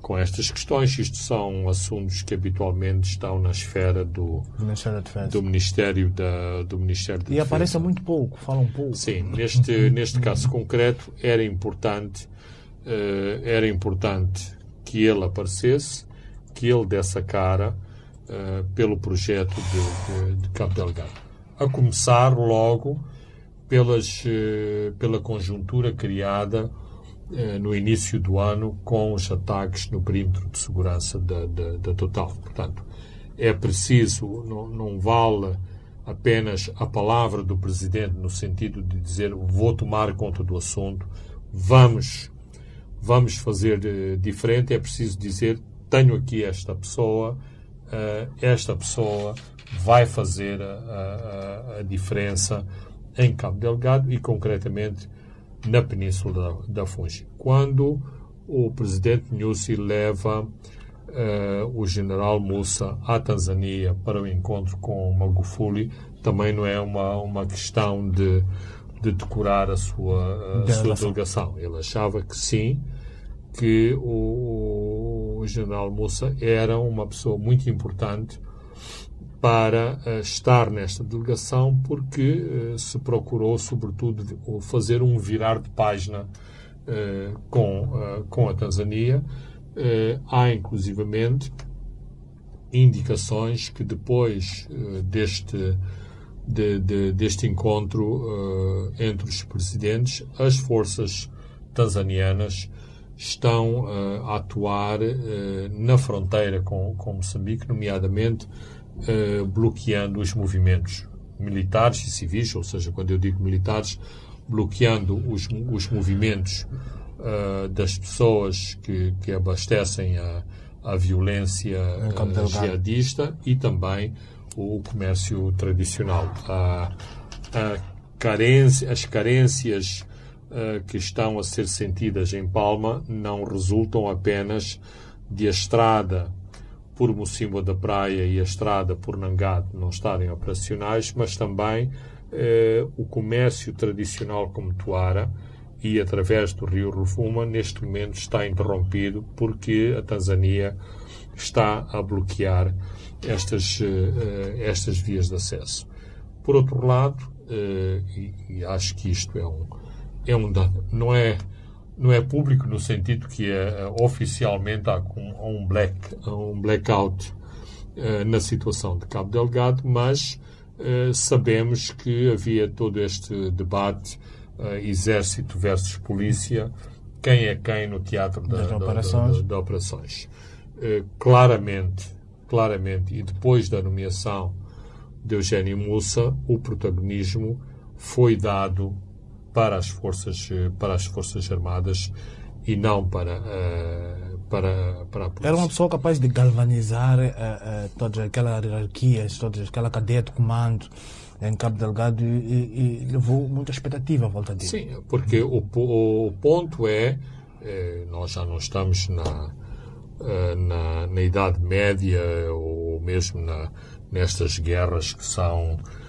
com estas questões. Isto são assuntos que habitualmente estão na esfera do, Ministério da Defesa. Do Ministério da, do Ministério da e Defesa. aparecem muito pouco, falam pouco. Sim, neste, neste caso concreto era importante, uh, era importante que ele aparecesse, que ele desse a cara uh, pelo projeto de, de, de Cabo Delgado. A começar logo pelas, pela conjuntura criada eh, no início do ano com os ataques no perímetro de segurança da, da, da Total. Portanto, é preciso, não, não vale apenas a palavra do Presidente no sentido de dizer vou tomar conta do assunto, vamos, vamos fazer uh, diferente, é preciso dizer tenho aqui esta pessoa, uh, esta pessoa vai fazer a, a, a diferença em Cabo Delgado e concretamente na Península da, da Fungi. Quando o presidente Nyusi leva uh, o general Musa à Tanzânia para o encontro com Magufuli, também não é uma, uma questão de, de decorar a sua, a sua delegação. Ele achava que sim, que o, o general Musa era uma pessoa muito importante para uh, estar nesta delegação, porque uh, se procurou, sobretudo, fazer um virar de página uh, com, com a Tanzânia. há, inclusivamente, indicações que depois deste, de, de, deste encontro entre os presidentes, as forças tanzanianas estão a atuar na fronteira com, com Moçambique, nomeadamente eh, bloqueando os movimentos militares e civis, ou seja, quando eu digo militares, bloqueando os, os movimentos uh, das pessoas que, que abastecem a, a violência uh, jihadista e também o comércio tradicional. A, a carência, as carências uh, que estão a ser sentidas em Palma não resultam apenas de a estrada por Mocimboa da Praia e a estrada por Nangado não estarem operacionais, mas também eh, o comércio tradicional como Tuara e através do rio Rufuma neste momento está interrompido porque a Tanzânia está a bloquear estas, eh, estas vias de acesso. Por outro lado, eh, e, e, acho que isto é um, é um dado, não é não é público no sentido que é, oficialmente há um, black, um blackout uh, na situação de Cabo Delgado, mas uh, sabemos que havia todo este debate uh, exército versus polícia, quem é quem no teatro da, da, operações. Da, da, operações. claramente, claramente, e depois da nomeação de Eugênio Mussa, o protagonismo foi dado para as forças, para as forças armadas e não para, uh, para, para a polícia. Era uma pessoa capaz de galvanizar uh, uh, todas aquelas hierarquias, toda aquela cadeia de comando em Cabo Delgado e, e, e, levou muita expectativa à volta dele. Sim, porque o, o ponto é, nós já não estamos na, na, na Idade Média ou mesmo na, nestas guerras que são eh,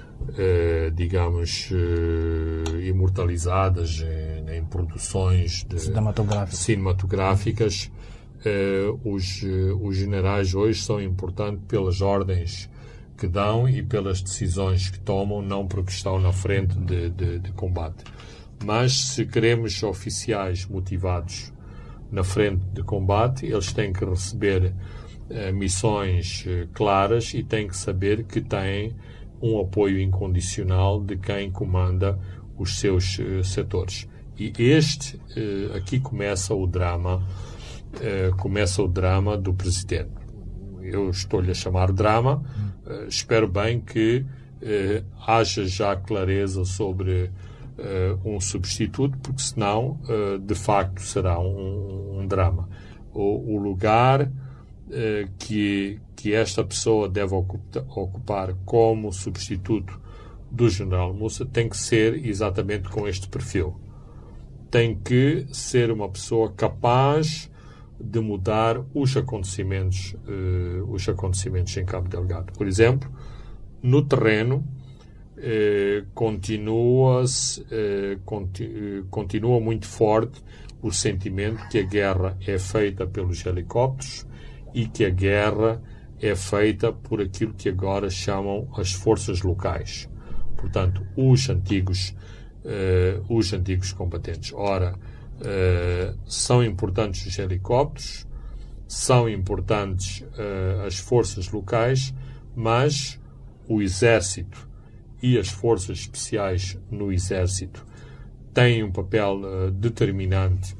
digamos, eh, imortalizadas em, em, produções cinematográficas. Eh, os, os generais hoje são importantes pelas ordens que dão e pelas decisões que tomam, não porque estão na frente de, de, de combate. Mas se queremos oficiais motivados na frente de combate, eles têm que receber missões claras e têm que saber que têm um apoio incondicional de quem comanda os seus uh, setores. E este, uh, aqui começa o drama, uh, começa o drama do presidente. Eu estou-lhe a chamar drama, espero bem que haja já clareza sobre um substituto, porque senão, de facto, será um, drama. O lugar que, que esta pessoa deve ocupar como substituto do general Mussa tem que ser exatamente com este perfil. Tem que ser uma pessoa capaz de mudar os acontecimentos, uh, os acontecimentos em Cabo Delgado. Por exemplo, no terreno uh, continua, conti continua muito forte o sentimento que a guerra é feita pelos helicópteros e que a guerra é feita por aquilo que agora chamam as forças locais. Portanto, os antigos, uh, os antigos combatentes. Ora, uh, são importantes os helicópteros, são importantes uh, as forças locais, mas o exército e as forças especiais no exército têm um papel determinante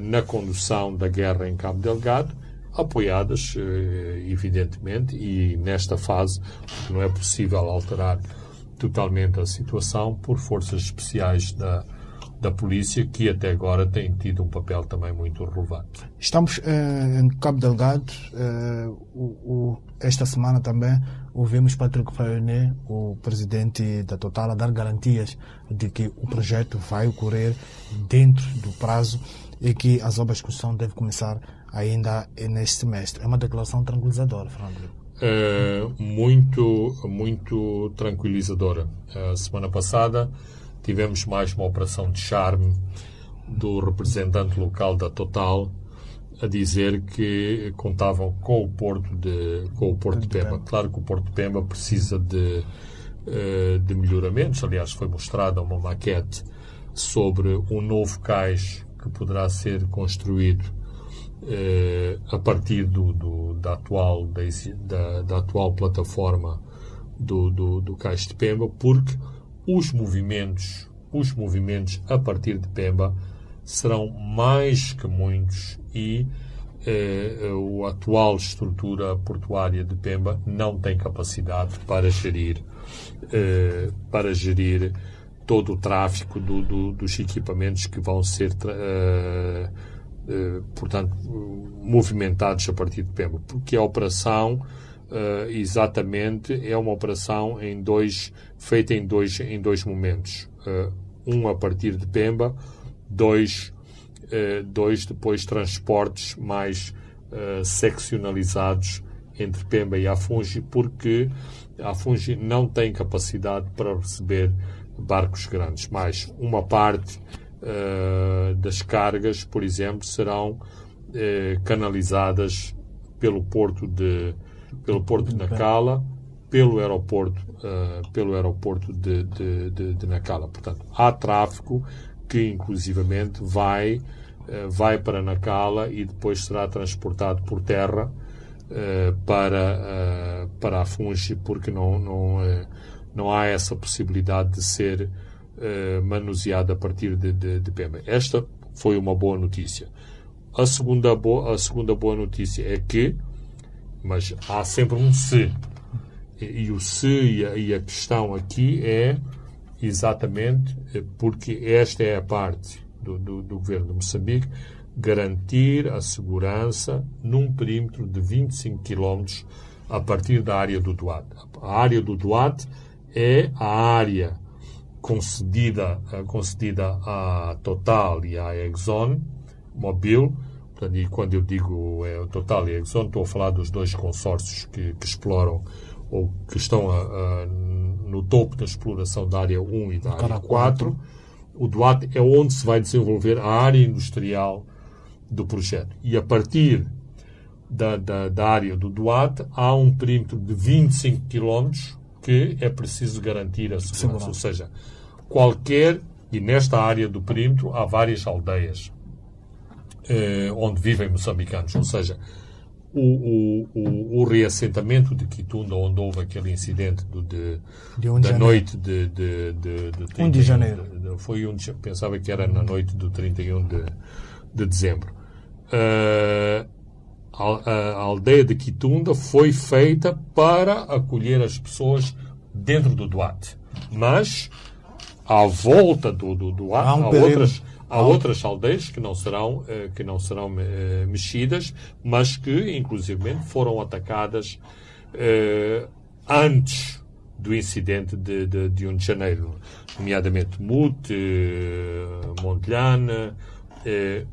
na condução da guerra em Cabo Delgado apoiadas, eh, evidentemente, e nesta fase não é possível alterar totalmente a situação por forças especiais da, da polícia, que até agora têm tido um papel também muito relevante. Estamos eh, em Cabo Delgado. Eh, o, o, esta semana também ouvimos Patrick Fayonet, o presidente da Total, a dar garantias de que o projeto vai ocorrer dentro do prazo e que as obras de construção devem começar ainda neste semestre. É uma declaração tranquilizadora, Fernando. É, muito, muito tranquilizadora. A semana passada tivemos mais uma operação de charme do representante local da Total a dizer que contavam com o Porto de, com o Porto de Pemba. Claro que o Porto de Pemba precisa de, eh, de melhoramentos. Aliás, foi mostrada uma maquete sobre um novo cais que poderá ser construído eh, a partir do, do, da, atual, da, da, atual plataforma do, do, do Cais de Pemba, porque os movimentos, os movimentos a partir de Pemba serão mais que muitos e eh, a atual estrutura portuária de Pemba não tem capacidade para gerir, eh, para gerir todo o tráfego do, do, dos equipamentos que vão ser eh, portanto, movimentados a partir de Pemba, porque a operação uh, exatamente é uma operação em dois, feita em dois, em dois momentos. Uh, um a partir de Pemba, dois, dois depois transportes mais seccionalizados entre Pemba e Afungi, porque Afungi não tem capacidade para receber barcos grandes, mais uma parte uh, das cargas, por exemplo, serão uh, canalizadas pelo porto de pelo porto de Nacala, pelo aeroporto uh, pelo aeroporto de, de, de, de, Nacala. Portanto, há tráfego que inclusivamente vai vai para Nacala e depois será transportado por terra para para a Fungi porque não não não há essa possibilidade de ser uh, manuseada a partir de, de, de Pemba. Esta foi uma boa notícia. A segunda, boa, a segunda boa notícia é que, mas há sempre um se. E, e o se e a, e a questão aqui é exatamente eh, porque esta é a parte do, do, do governo de Moçambique garantir a segurança num perímetro de 25 km a partir da área do Duat. A área do Duat é a área concedida, eh, concedida à Total e à Exxon Mobil. Portanto, e quando eu digo é, Total e Exxon, estou a falar dos dois consórcios que, que exploram ou que estão a, a, no topo da exploração da área 1 e da área 4. O Duat é onde se vai desenvolver a área industrial do projeto. E a partir da, da, da área do Duat há um perímetro de 25 km que é preciso garantir a segurança. Ou seja, qualquer, e nesta área do perímetro há várias aldeias eh, onde vivem moçambicanos. Ou seja, o, o, o, o, reassentamento de Quitunda, onde houve aquele incidente do, de, de da de noite de, de, de, de 1 de janeiro. foi um de, pensava que era na noite do 31 de, de dezembro. Uh, a, aldeia de Quitunda foi feita para acolher as pessoas dentro do Duarte. Mas, à volta do, do Duarte, há, um há outras, há outras aldeias que não serão, eh, que não serão eh, mexidas, mas que, inclusive, foram atacadas eh, antes do incidente de, de, de 1 de janeiro, nomeadamente Mute, Montelhana,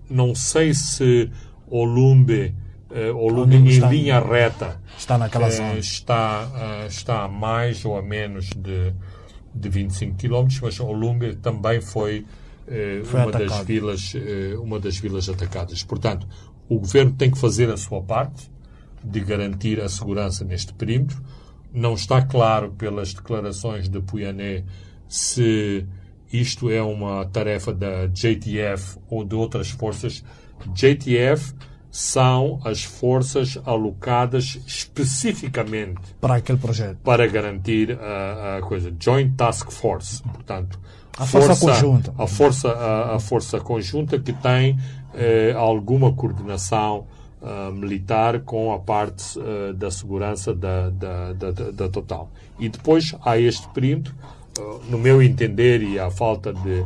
não sei se Olumbe uh, Olumbe em está, linha reta está naquela uh, zona. está uh, está a mais ou a menos de de 25 km mas Olumbe também foi, foi uma atacado. das vilas uma das vilas atacadas. Portanto o governo tem que fazer a sua parte de garantir a segurança neste perímetro. Não está claro pelas declarações de Puyané se isto é uma tarefa da JTF ou de outras forças. JTF são as forças alocadas especificamente para aquele projeto. para garantir a, a coisa. Joint Task Force, portanto a força, força conjunta. a força a, a, força conjunta que tem eh, alguma coordenação uh, militar com a parte uh, da segurança da, da, da, da, Total. E depois há este perímetro uh, no meu entender e à falta de,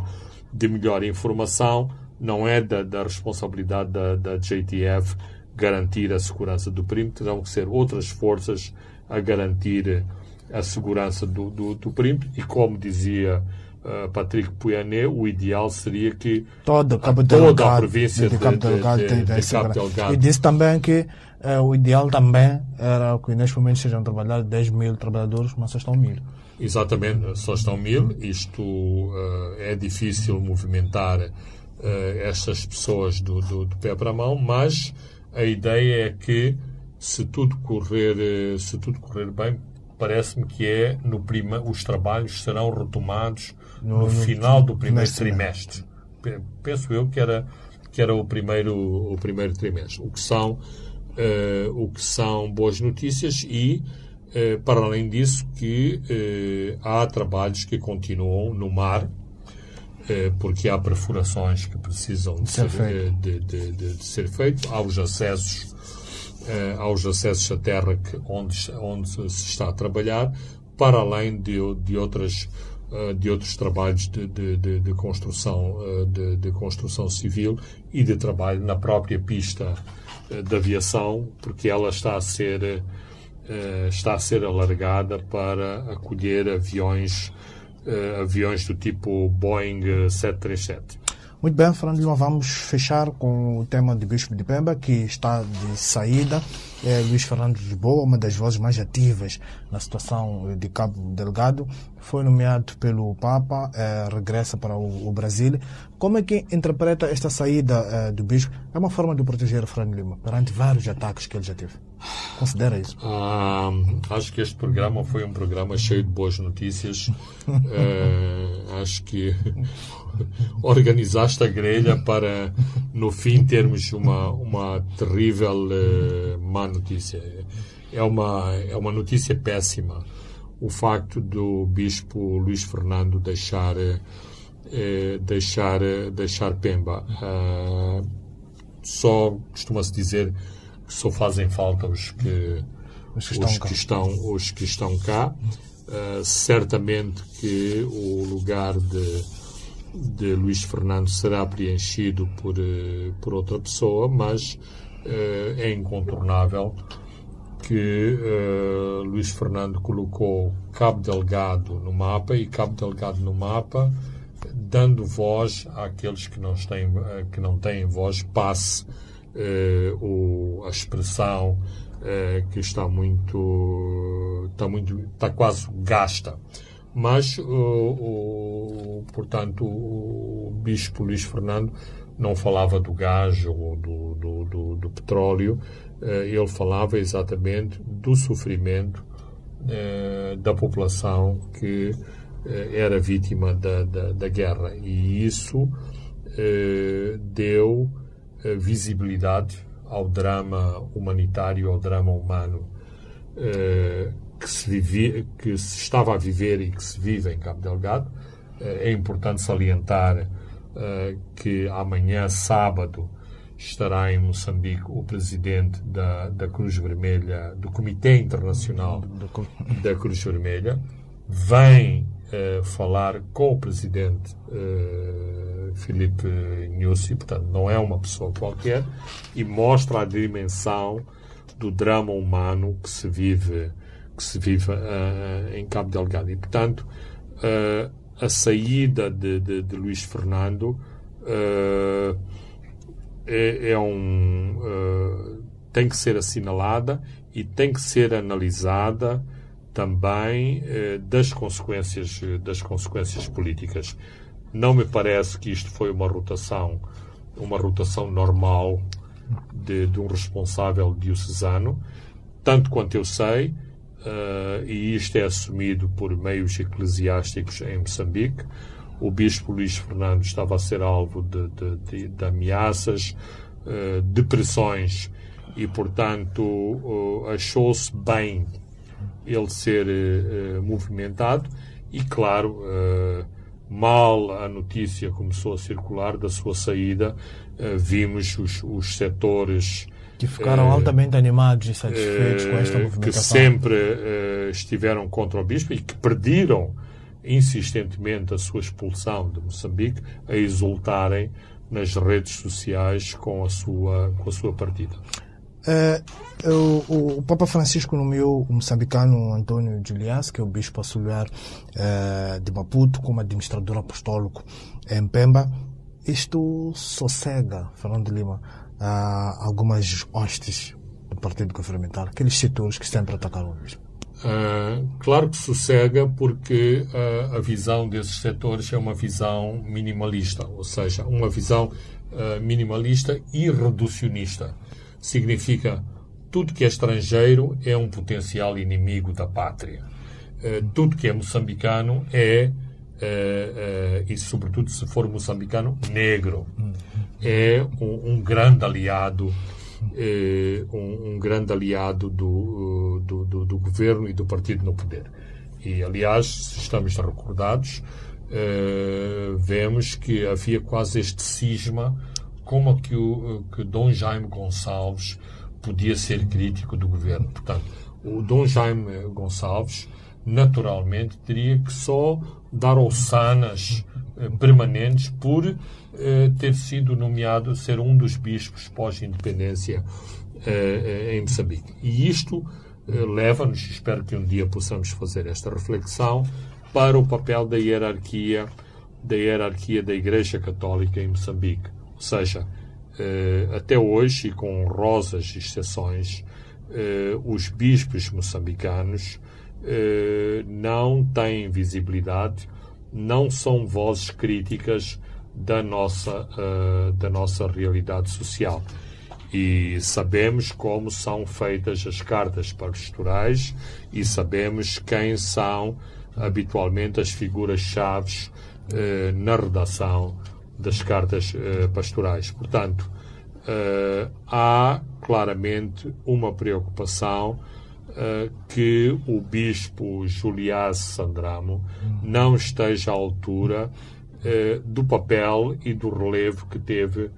de melhor informação não é da, da responsabilidade da, da JTF garantir a segurança do perímetro, terão que ser outras forças a garantir a segurança do, do, do perímetro e, como dizia uh, Patrick Pouyanné, o ideal seria que toda, Cabo toda Delgado, a província de, Cabo Delgado, de, tem, de, de Cabo Delgado. E disse também que uh, o ideal também era que neste momento sejam trabalhados 10 mil trabalhadores, mas só estão mil. Exatamente, só estão mil. Isto uh, é difícil movimentar uh, estas pessoas do, do, do, pé para a mão, mas a ideia é que se tudo correr, uh, se tudo correr bem, parece-me que é no prima, os trabalhos serão retomados no, no, final do primeiro trimestre. Penso eu que era que era o primeiro o primeiro trimestre. O que são uh, o que são boas notícias e para além disso que há trabalhos que continuam no mar eh, porque há perfurações que precisam de ser, eh, de, de, de, de ser feitos, há os acessos, eh, há os acessos à terra que, onde, onde se está a trabalhar, para além de, de outras de outros trabalhos de, de, de construção de, de, construção civil e de trabalho na própria pista de aviação porque ela está a ser está a ser alargada para acolher aviões aviões do tipo Boeing 737. Eh, Muito bem, Fernando Lima, vamos fechar com o tema de Bispo de Pemba, que está de saída. É Fernando de Lisboa, uma das vozes mais ativas na situação de Cabo Delgado, foi nomeado pelo Papa, é, regressa para o, o, Brasil. Como é que interpreta esta saída é, do Bispo? É uma forma de proteger Fernando Lima perante vários ataques que ele já teve. Considera isso? Ah, acho que este programa foi um programa cheio de boas notícias. é, acho que organizaste a grelha para, no fim, termos uma, uma terrível uh, má notícia. É uma, é uma notícia péssima o facto do bispo Luís Fernando deixar, uh, deixar, deixar Pemba. Uh, só costuma-se dizer só fazem falta os que, Os que os estão cá. que estão, os que estão cá. Uh, certamente que o lugar de, de Luís Fernando será preenchido por, eh, por outra pessoa, mas eh, é incontornável que eh, Luís Fernando colocou Cabo Delgado no mapa e Cabo Delgado no mapa, dando voz àqueles que não têm, que não têm voz, passe eh, o, a expressão eh, que está muito, está muito, está quase gasta. Mas, o- portanto, o bispo Luís Fernando não falava do gás ou do, do, do, do petróleo, eh, ele falava exatamente do sofrimento eh, da população que eh, era vítima da, da, da guerra. E isso eh, deu eh, visibilidade ao drama humanitário, ao drama humano eh, que, se vivia, que se estava a viver e que se vive em Cabo Delgado. Eh, é importante salientar eh, que amanhã, sábado, estará em Moçambique o presidente da, da Cruz Vermelha, do Comitê Internacional da Cruz Vermelha, vem eh, falar com o presidente eh, Filipe Nyusi, portanto, não é uma pessoa qualquer, e mostra a dimensão do drama humano que se vive, que se vive eh, em Cabo Delgado. E, portanto, eh, a saída de, de, de Luís Fernando eh, é, é um tem que ser assinalada e tem que ser analisada também eh, das consequências das consequências políticas. Não me parece que isto foi uma rotação uma rotação normal de, de um responsável diocesano, tanto quanto eu sei, eh, e isto é assumido por meios eclesiásticos em Moçambique. O bispo Luís Fernando estava a ser alvo de, de- de- ameaças, eh, de pressões, e, portanto, eh, achou-se bem ele ser movimentado e, claro, mal a notícia começou a circular da sua saída, eh, vimos os, os setores Que ficaram eh, altamente animados e satisfeitos com esta eh, que movimentação. sempre eh, estiveram contra o bispo e que perderam insistentemente a sua expulsão de Moçambique a exultarem nas redes sociais com a sua, com a sua partida. É, o, o- o Papa Francisco nomeou o moçambicano Antônio Juliás, que é o bispo auxiliar é, de Maputo, como administrador apostólico em Pemba. Isto sossega, Fernando Lima, a algumas hostes do Partido Governamental, aqueles setores que sempre atacaram o bispo. Claro que sossega porque a visão desses setores é uma visão minimalista, ou seja, uma visão minimalista e reducionista. Significa tudo que é estrangeiro é um potencial inimigo da pátria. Ah, tudo que é moçambicano é, ah, ah, e sobretudo se for moçambicano, negro. É um, um grande aliado eh, um, um grande aliado do, uh, do, do, do governo e do partido no poder. E, aliás, se estamos recordados, eh, vemos que havia quase este cisma como é que, o, que Dom Jaime Gonçalves podia ser crítico do governo. Portanto, o Dom Jaime Gonçalves, naturalmente, teria que só dar ossanas eh, permanentes por eh, ter sido nomeado ser um dos bispos pós-independência eh, eh, em Moçambique. E isto eh, leva-nos, espero que um dia possamos fazer esta reflexão, para o papel da hierarquia da hierarquia da Igreja Católica em Moçambique. Ou seja, eh, até hoje, e com honrosas exceções, eh, os bispos moçambicanos eh, não têm visibilidade, não são vozes críticas da nossa, da nossa realidade social. E sabemos como são feitas as cartas pastorais e sabemos quem são habitualmente as figuras-chave na redação das cartas eh, pastorais. Portanto, eh, há claramente uma preocupação eh, que o bispo Juliás Sandramo não esteja à altura do papel e do relevo que teve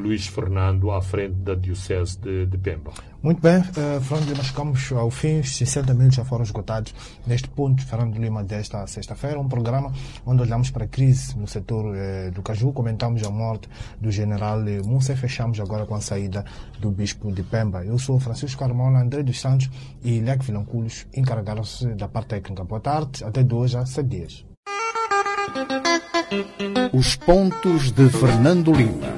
Luís Fernando à frente da Diocese de, de Pemba. Muito bem, uh, Fernando Lima, chegamos ao fim. Os 60 minutos já foram esgotados neste ponto, Fernando Lima, desta sexta-feira. Um programa onde olhamos para a crise no setor uh, do Caju, comentamos a morte do general Musa e fechamos agora com a saída do bispo de Pemba. Eu sou Francisco Carmona, André dos Santos e Leque Vilanculos encarregaram-se da parte técnica. Boa tarde, até de hoje a sete dias. Os pontos de Fernando Lima.